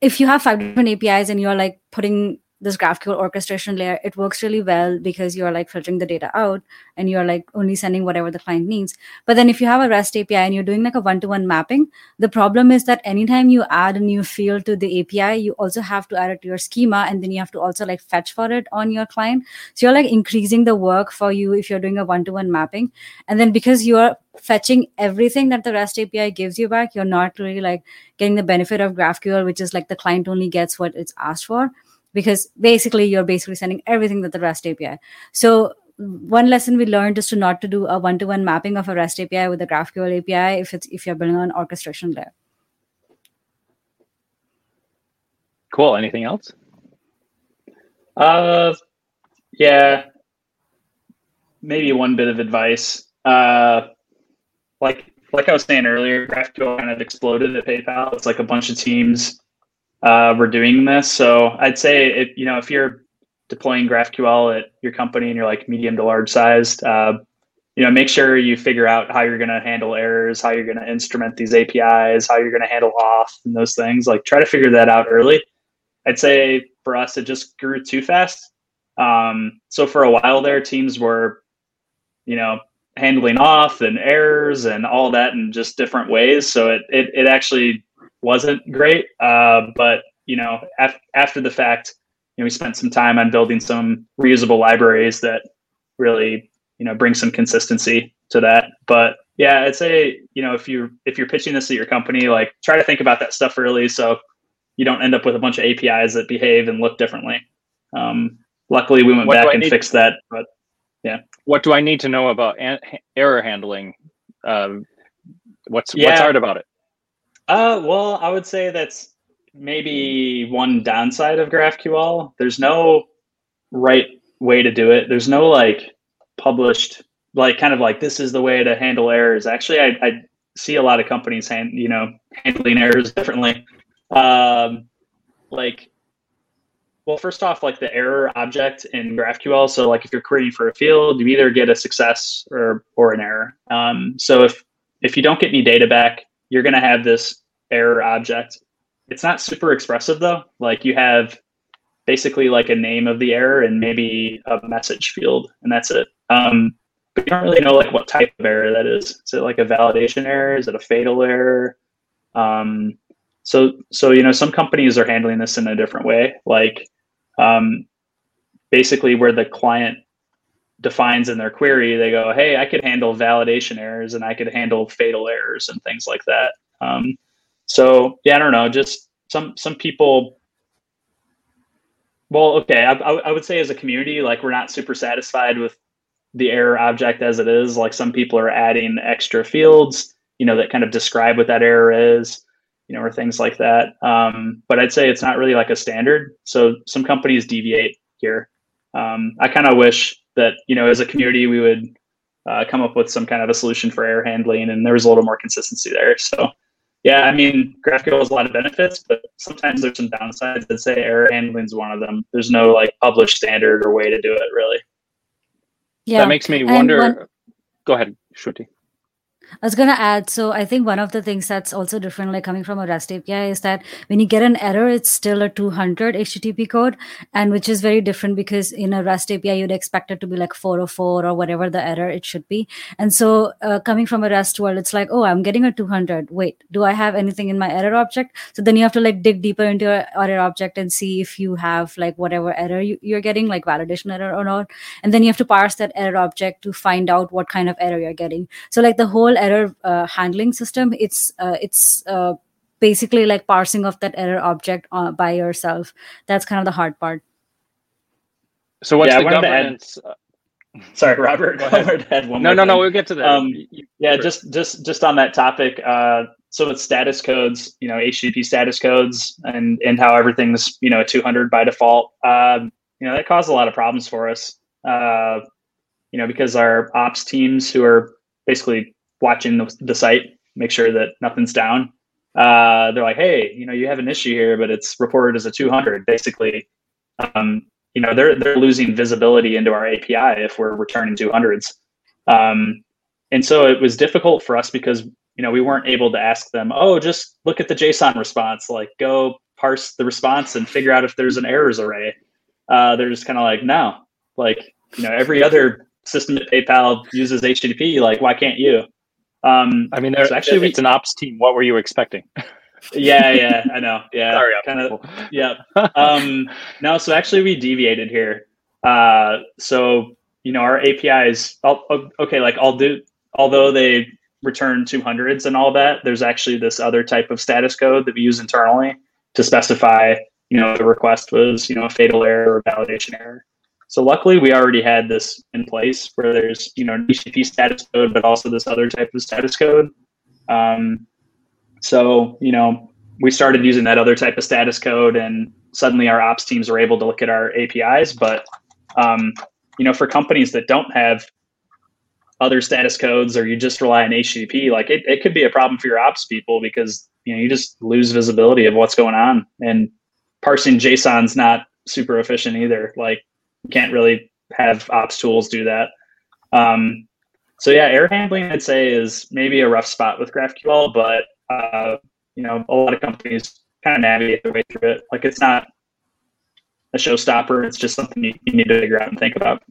if you have five different APIs and you're like putting this GraphQL orchestration layer, it works really well because you're like filtering the data out and you're like only sending whatever the client needs. But then if you have a REST API and you're doing like a one-to-one mapping, the problem is that anytime you add a new field to the API, you also have to add it to your schema and then you have to also like fetch for it on your client. So you're like increasing the work for you if you're doing a one-to-one mapping. And then because you're fetching everything that the REST API gives you back, you're not really like getting the benefit of GraphQL, which is like the client only gets what it's asked for because basically you're basically sending everything with the REST API. So one lesson we learned is to not to do a one-to-one mapping of a REST API with a GraphQL API if it's if you're building an orchestration layer. Cool. Anything else? Uh, yeah. Maybe one bit of advice. Uh, like like I was saying earlier, GraphQL kind of exploded at PayPal. It's like a bunch of teams uh, we're doing this. So I'd say if you know if you're deploying GraphQL at your company and you're like medium to large sized, uh, you know, make sure you figure out how you're going to handle errors, how you're going to instrument these APIs, how you're going to handle auth and those things. Like try to figure that out early. I'd say for us, it just grew too fast. Um, so for a while there, teams were, you know, handling auth and errors and all that in just different ways. So it, it, it actually wasn't great. Uh, but you know, af- after the fact, you know, we spent some time on building some reusable libraries that really, you know, bring some consistency to that. But yeah, I'd say, you know, if you're if you're pitching this at your company, like try to think about that stuff early so you don't end up with a bunch of APIs that behave and look differently. Um, luckily, we went what back and fixed that. But yeah, what do I need to know about an- error handling? Um, what's yeah. what's hard about it? Uh, well, I would say that's maybe one downside of GraphQL. There's no right way to do it. There's no like published, like kind of like this is the way to handle errors. Actually, I, I see a lot of companies hand, you know, handling errors differently. Um, like, well, first off, like the error object in GraphQL. So, like, if you're querying for a field, you either get a success or or an error. Um, so if if you don't get any data back, you're going to have this error object. It's not super expressive though. Like you have basically like a name of the error and maybe a message field, and that's it. Um, but you don't really know like what type of error that is. Is it like a validation error? Is it a fatal error? Um, so so you know some companies are handling this in a different way. Like um, basically where the client defines in their query, they go, "Hey, I could handle validation errors and I could handle fatal errors and things like that." Um, so yeah, I don't know. Just some some people. Well, okay, I, I would say as a community, like we're not super satisfied with the error object as it is. Like some people are adding extra fields, you know, that kind of describe what that error is, you know, or things like that. Um, but I'd say it's not really like a standard. So some companies deviate here. Um, I kind of wish that you know as a community we would uh, come up with some kind of a solution for error handling, and there was a little more consistency there. So yeah, I mean, GraphQL has a lot of benefits, but sometimes there's some downsides that say error handling is one of them. There's no like published standard or way to do it really. Yeah, that makes me wonder. One, Go ahead, Shruti. I was going to add, so I think one of the things that's also different, like coming from a REST API, is that when you get an error, it's still a 200 HTTP code, and which is very different because in a REST API, you'd expect it to be like 404 or whatever the error it should be. And so uh, coming from a REST world, it's like, oh, I'm getting a 200. Wait, do I have anything in my error object? So then you have to like dig deeper into your error object and see if you have like whatever error you, you're getting, like validation error or not. And then you have to parse that error object to find out what kind of error you're getting. So like the whole error uh, handling system it's uh, it's uh, basically like parsing of that error object uh, by yourself. That's kind of the hard part. So what's yeah, the governance add, sorry robert. No no no we'll get to that. Um, yeah just just just on that topic uh, so with status codes you know http status codes and and how everything's you know 200 by default um, you know that caused a lot of problems for us. Uh, you know because our ops teams who are basically watching the, the site, make sure that nothing's down. Uh, they're like, hey, you know, you have an issue here, but it's reported as a 200. Basically, um, you know, they're they're losing visibility into our API if we're returning 200s. Um, and so it was difficult for us because you know we weren't able to ask them, oh, just look at the JSON response, like go parse the response and figure out if there's an errors array. Uh, they're just kind of like, no, like you know, every other system at PayPal uses HTTP. Like, why can't you? Um, I mean, there's so actually it's an ops team. What were you expecting? yeah, yeah, I know. Yeah, sorry, kind of. Yeah. Um, no, so actually, we deviated here. Uh, so you know, our APIs. I'll, okay, like I'll do. Although they return 200s and all that, there's actually this other type of status code that we use internally to specify. You know, the request was you know a fatal error or validation error. So luckily, we already had this in place where there's you know HTTP status code, but also this other type of status code. Um, so you know we started using that other type of status code, and suddenly our ops teams were able to look at our APIs. But um, you know, for companies that don't have other status codes, or you just rely on HTTP, like it, it could be a problem for your ops people because you know you just lose visibility of what's going on, and parsing JSON's not super efficient either. Like can't really have ops tools do that. Um, so yeah, error handling I'd say is maybe a rough spot with GraphQL, but uh, you know a lot of companies kind of navigate their way through it. Like it's not a showstopper; it's just something you, you need to figure out and think about.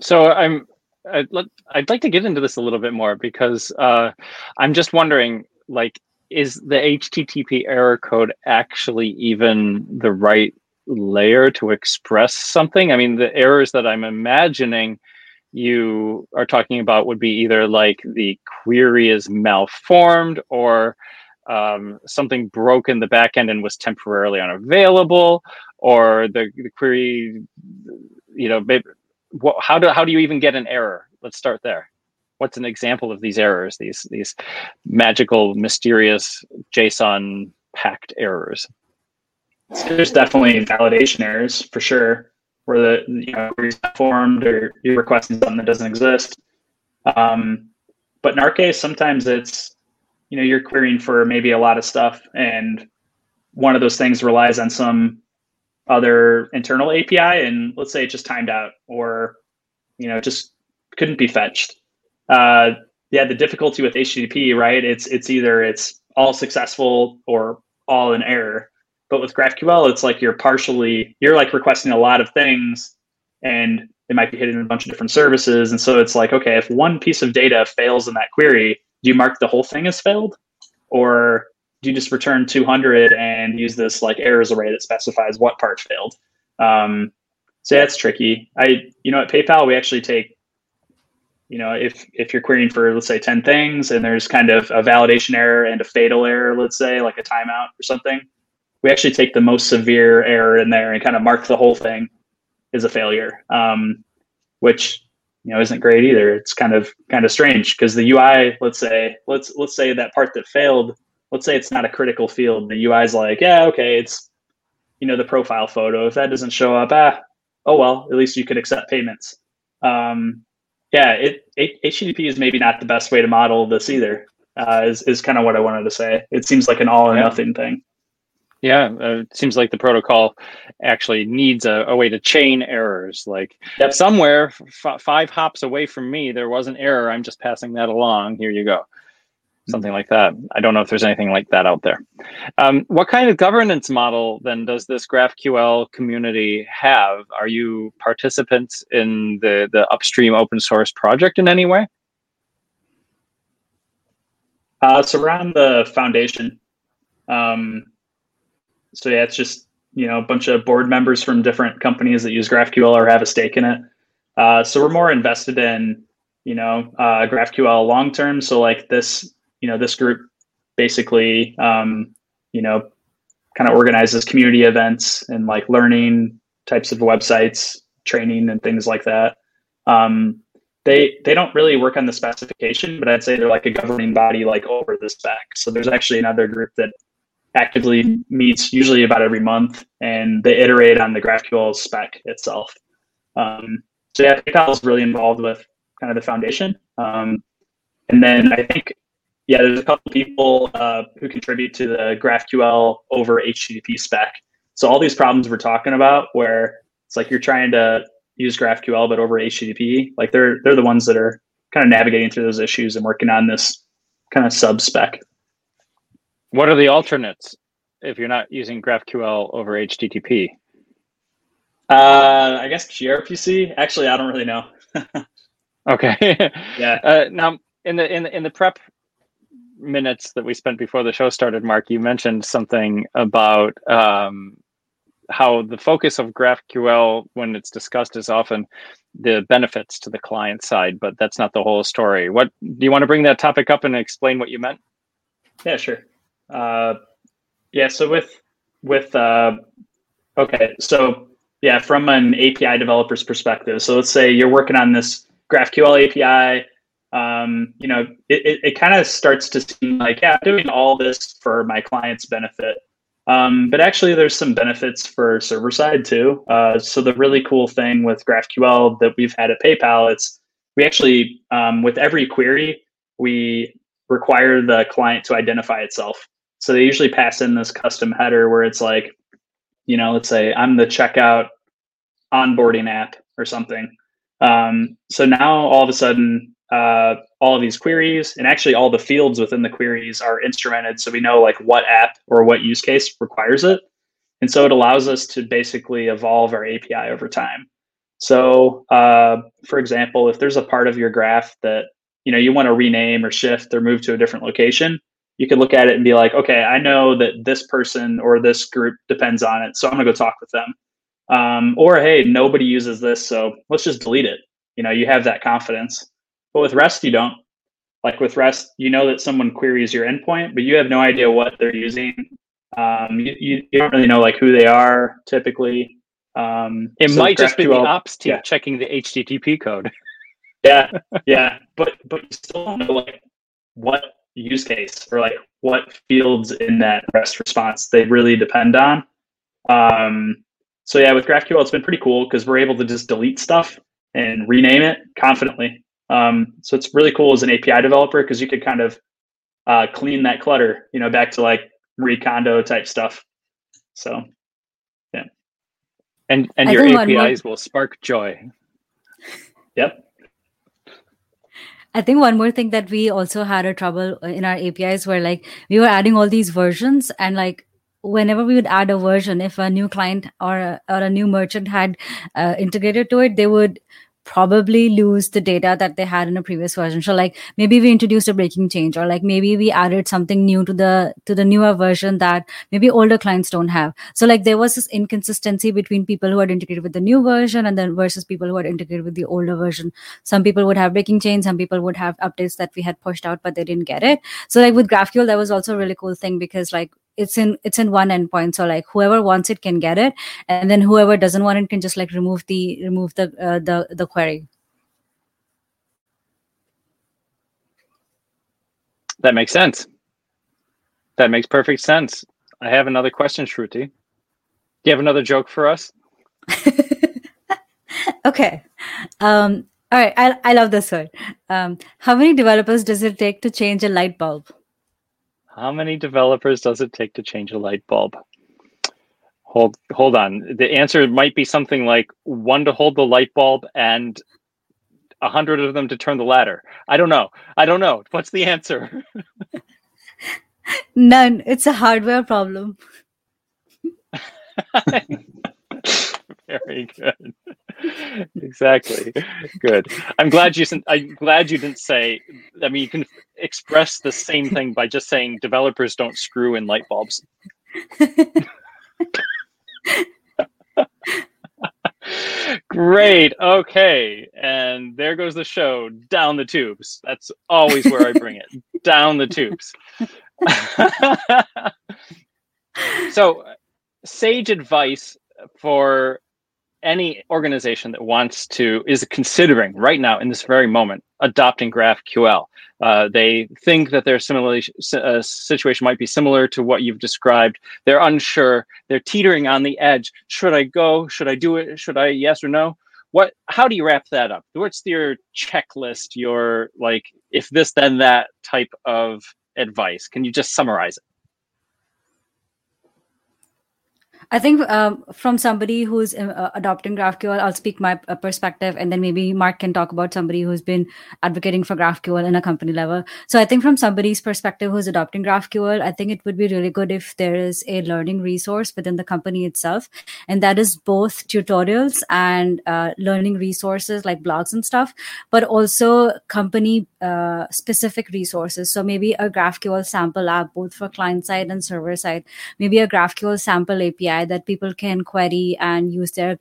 So I'm I'd, I'd like to get into this a little bit more because uh, I'm just wondering, like, is the HTTP error code actually even the right layer to express something. I mean, the errors that I'm imagining you are talking about would be either like the query is malformed or um, something broke in the backend and was temporarily unavailable, or the, the query, you know, maybe, what, how do how do you even get an error? Let's start there. What's an example of these errors? These these magical, mysterious JSON packed errors there's definitely validation errors for sure, where the you know not formed or you're requesting something that doesn't exist. Um, but in our case, sometimes it's you know you're querying for maybe a lot of stuff, and one of those things relies on some other internal API, and let's say it just timed out or you know just couldn't be fetched. Uh, yeah, the difficulty with HTTP, right? It's it's either it's all successful or all in error. But with GraphQL, it's like you're partially you're like requesting a lot of things, and it might be hitting a bunch of different services. And so it's like, okay, if one piece of data fails in that query, do you mark the whole thing as failed, or do you just return 200 and use this like errors array that specifies what part failed? Um, so that's tricky. I, you know, at PayPal we actually take, you know, if if you're querying for let's say 10 things and there's kind of a validation error and a fatal error, let's say like a timeout or something, we actually take the most severe error in there and kind of mark the whole thing as a failure, um, which you know isn't great either. It's kind of kind of strange because the UI, let's say, let's let's say that part that failed, let's say it's not a critical field. The UI is like, yeah, okay, it's you know the profile photo. If that doesn't show up, ah, oh well, at least you could accept payments. Um, yeah, it, it, HTTP is maybe not the best way to model this either. Uh, is is kind of what I wanted to say. It seems like an all or nothing thing. Yeah, uh, it seems like the protocol actually needs a, a way to chain errors. Like yep. somewhere f- five hops away from me, there was an error. I'm just passing that along. Here you go something like that. I don't know if there's anything like that out there. Um, what kind of governance model then does this GraphQL community have? Are you participants in the the upstream open source project in any way? Uh, it's around the foundation. Um, so yeah, it's just you know a bunch of board members from different companies that use GraphQL or have a stake in it. Uh, so we're more invested in you know uh, GraphQL long term. So like this you know, this group basically, um, you know, kind of organizes community events and like learning types of websites, training and things like that. Um, they they don't really work on the specification, but I'd say they're like a governing body like over the spec. So there's actually another group that actively meets usually about every month and they iterate on the GraphQL spec itself. Um, so yeah, PayPal is really involved with kind of the foundation. Um, and then I think yeah, there's a couple people uh, who contribute to the GraphQL over HTTP spec. So all these problems we're talking about, where it's like you're trying to use GraphQL but over HTTP, like they're they're the ones that are kind of navigating through those issues and working on this kind of sub spec. What are the alternates if you're not using GraphQL over HTTP? Uh, I guess gRPC. Actually, I don't really know. okay. yeah. Uh, now, in the in the in the prep minutes that we spent before the show started, Mark, you mentioned something about um, how the focus of GraphQL, when it's discussed, is often the benefits to the client side, but that's not the whole story. What do you want to bring that topic up and explain what you meant? Yeah, sure. Uh, yeah, so with with uh, okay, so yeah, from an API developer's perspective, so let's say you're working on this GraphQL API um, you know, it, it, it kind of starts to seem like, yeah, I'm doing all this for my client's benefit. Um, but actually, there's some benefits for server side too. Uh, so the really cool thing with GraphQL that we've had at PayPal, it's we actually um, with every query we require the client to identify itself. So they usually pass in this custom header where it's like, you know, let's say I'm the checkout onboarding app or something. Um, so now all of a sudden uh, all of these queries and actually all the fields within the queries are instrumented so we know like what app or what use case requires it and so it allows us to basically evolve our api over time so uh, for example if there's a part of your graph that you know you want to rename or shift or move to a different location you could look at it and be like okay i know that this person or this group depends on it so i'm going to go talk with them um, or hey nobody uses this so let's just delete it you know you have that confidence but with REST, you don't. Like with REST, you know that someone queries your endpoint, but you have no idea what they're using. Um, you, you, you don't really know like who they are typically. Um, it so might just be the ops team yeah. checking the HTTP code. yeah, yeah, but but you still don't know like what use case or like what fields in that REST response they really depend on. Um, so yeah, with GraphQL, it's been pretty cool because we're able to just delete stuff and rename it confidently. Um, so it's really cool as an API developer because you could kind of uh, clean that clutter, you know, back to like Marie Kondo type stuff. So, yeah. And and I your APIs more... will spark joy. Yep. I think one more thing that we also had a trouble in our APIs where like we were adding all these versions and like whenever we would add a version, if a new client or a, or a new merchant had uh, integrated to it, they would probably lose the data that they had in a previous version. So like maybe we introduced a breaking change or like maybe we added something new to the to the newer version that maybe older clients don't have. So like there was this inconsistency between people who had integrated with the new version and then versus people who had integrated with the older version. Some people would have breaking change some people would have updates that we had pushed out but they didn't get it. So like with graphql that was also a really cool thing because like it's in it's in one endpoint so like whoever wants it can get it and then whoever doesn't want it can just like remove the remove the uh, the the query that makes sense that makes perfect sense i have another question shruti do you have another joke for us Okay. Um, all right. I, I love this one. Um, how many developers does it take to change a light bulb? How many developers does it take to change a light bulb? Hold hold on. The answer might be something like one to hold the light bulb and a hundred of them to turn the ladder. I don't know. I don't know. What's the answer? None. It's a hardware problem. Very good. exactly. Good. I'm glad you. I'm glad you didn't say. I mean, you can express the same thing by just saying developers don't screw in light bulbs. Great. Okay. And there goes the show down the tubes. That's always where I bring it down the tubes. so, sage advice for any organization that wants to is considering right now in this very moment adopting GraphQL. Uh, they think that their similarly uh, situation might be similar to what you've described. They're unsure. They're teetering on the edge. Should I go? Should I do it? Should I? Yes or no? What? How do you wrap that up? What's your checklist? Your like, if this then that type of advice? Can you just summarize it? I think um, from somebody who's uh, adopting GraphQL, I'll speak my uh, perspective, and then maybe Mark can talk about somebody who's been advocating for GraphQL in a company level. So I think from somebody's perspective who's adopting GraphQL, I think it would be really good if there is a learning resource within the company itself, and that is both tutorials and uh, learning resources like blogs and stuff, but also company uh, specific resources. So maybe a GraphQL sample app, both for client side and server side, maybe a GraphQL sample API That people can query and use their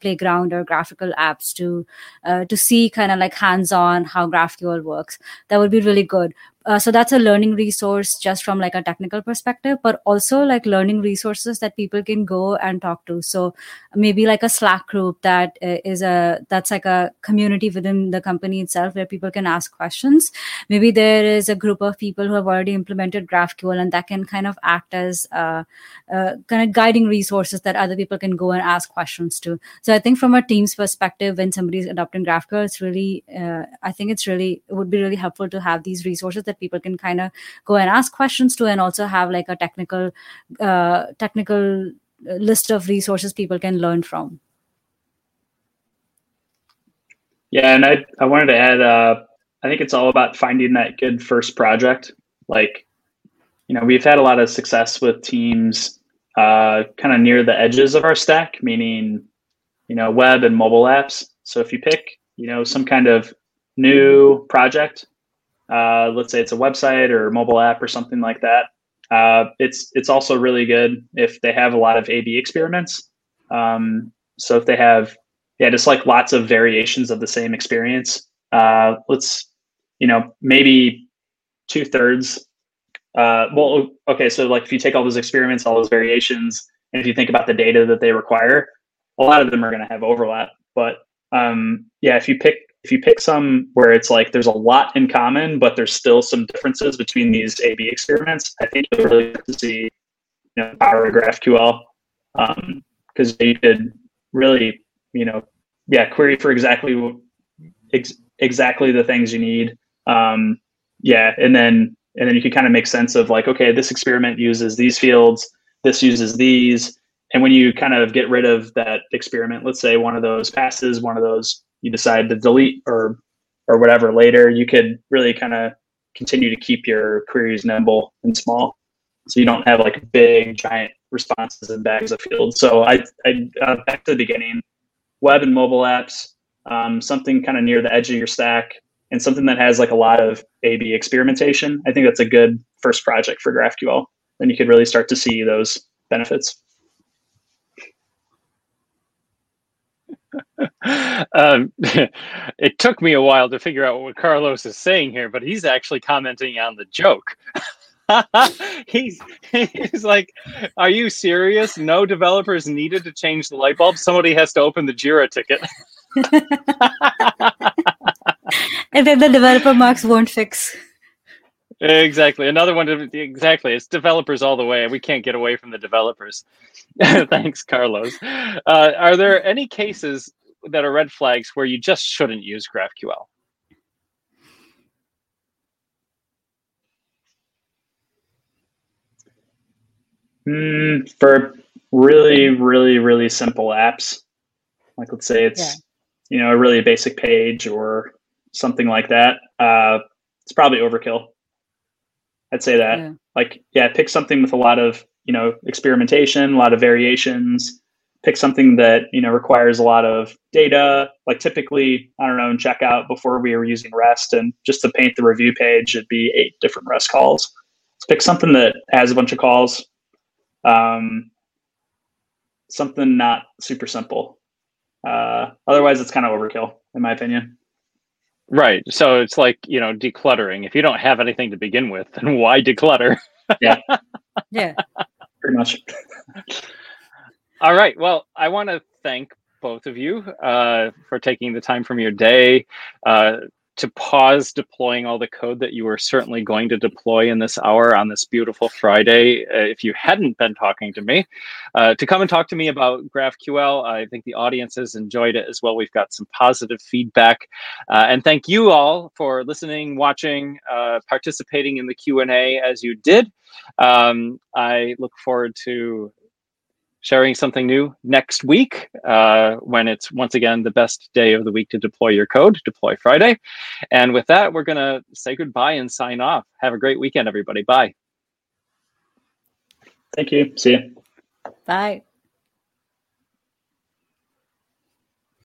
playground or GraphiQL apps to uh, to see kind of like hands-on how GraphQL works. That would be really good uh, so that's a learning resource just from like a technical perspective but also like learning resources that people can go and talk to. So maybe like a slack group that uh, a that's like a community within the company itself where people can ask questions. Maybe there is a group of people who have already implemented graphql and that can kind of act as uh, uh, kind of guiding resources that other people can go and ask questions to. So i think from a team's perspective when somebody's adopting graphql it's really uh, i think it's really it would be really helpful to have these resources that people can kind of go and ask questions to and also have like a technical uh, technical list of resources people can learn from. Yeah and i i wanted to add uh i think it's all about finding that good first project. Like you know we've had a lot of success with teams uh, kind of near the edges of our stack meaning you know web and mobile apps. So if you pick you know some kind of new project uh, let's say it's a website or mobile app or something like that. Uh, it's it's also really good if they have a lot of A/B experiments. Um, so if they have yeah, just like lots of variations of the same experience. Uh, let's you know maybe two thirds. Uh, well, okay, so like if you take all those experiments, all those variations, and if you think about the data that they require, a lot of them are going to have overlap. But um, yeah, if you pick if you pick some where it's like there's a lot in common, but there's still some differences between these A/B experiments, I think you'll really get to see you know power of GraphQL because um, you could really you know yeah query for exactly ex- exactly the things you need. Um, yeah, and then and then you can kind of make sense of like okay, this experiment uses these fields, this uses these, and when you kind of get rid of that experiment, let's say one of those passes, one of those you decide to delete or or whatever later, you could really kind of continue to keep your queries nimble and small, so you don't have like big giant responses and bags of fields. So I, I uh, back to the beginning, web and mobile apps, um, something kind of near the edge of your stack, and something that has like a lot of A/B experimentation. I think that's a good first project for GraphQL. Then you could really start to see those benefits. um, it took me a while to figure out what Carlos is saying here, but he's actually commenting on the joke. he's he's like, "Are you serious? No developers needed to change the light bulb. Somebody has to open the Jira ticket." and then the developer marks won't fix. Exactly. Another one. Exactly. It's developers all the way. We can't get away from the developers. Thanks, Carlos. Uh, are there any cases that are red flags where you just shouldn't use GraphQL? Mm, for really, really, really simple apps, like let's say it's yeah. you know a really basic page or something like that, uh, it's probably overkill. I'd say that. Yeah. Like, yeah, pick something with a lot of you know experimentation, a lot of variations. Pick something that you know requires a lot of data. Like typically, I don't know, in checkout before we were using REST, and just to paint the review page, it'd be eight different REST calls. Let's pick something that has a bunch of calls. Um, something not super simple. Uh, otherwise, it's kind of overkill, in my opinion. Right. So it's like, you know, decluttering. If you don't have anything to begin with, then why declutter? yeah. yeah. Pretty much. All right. Well, I want to thank both of you uh, for taking the time from your day uh, to pause deploying all the code that you were certainly going to deploy in this hour on this beautiful Friday, uh, if you hadn't been talking to me, uh, to come and talk to me about GraphQL. I think the audience has enjoyed it as well. We've got some positive feedback, uh, and thank you all for listening, watching, uh, participating in the Q and A as you did. Um, I look forward to sharing something new next week uh, when it's once again the best day of the week to deploy your code, Deploy Friday. And with that, we're going to say goodbye and sign off. Have a great weekend, everybody. Bye. Thank you. See you. Bye.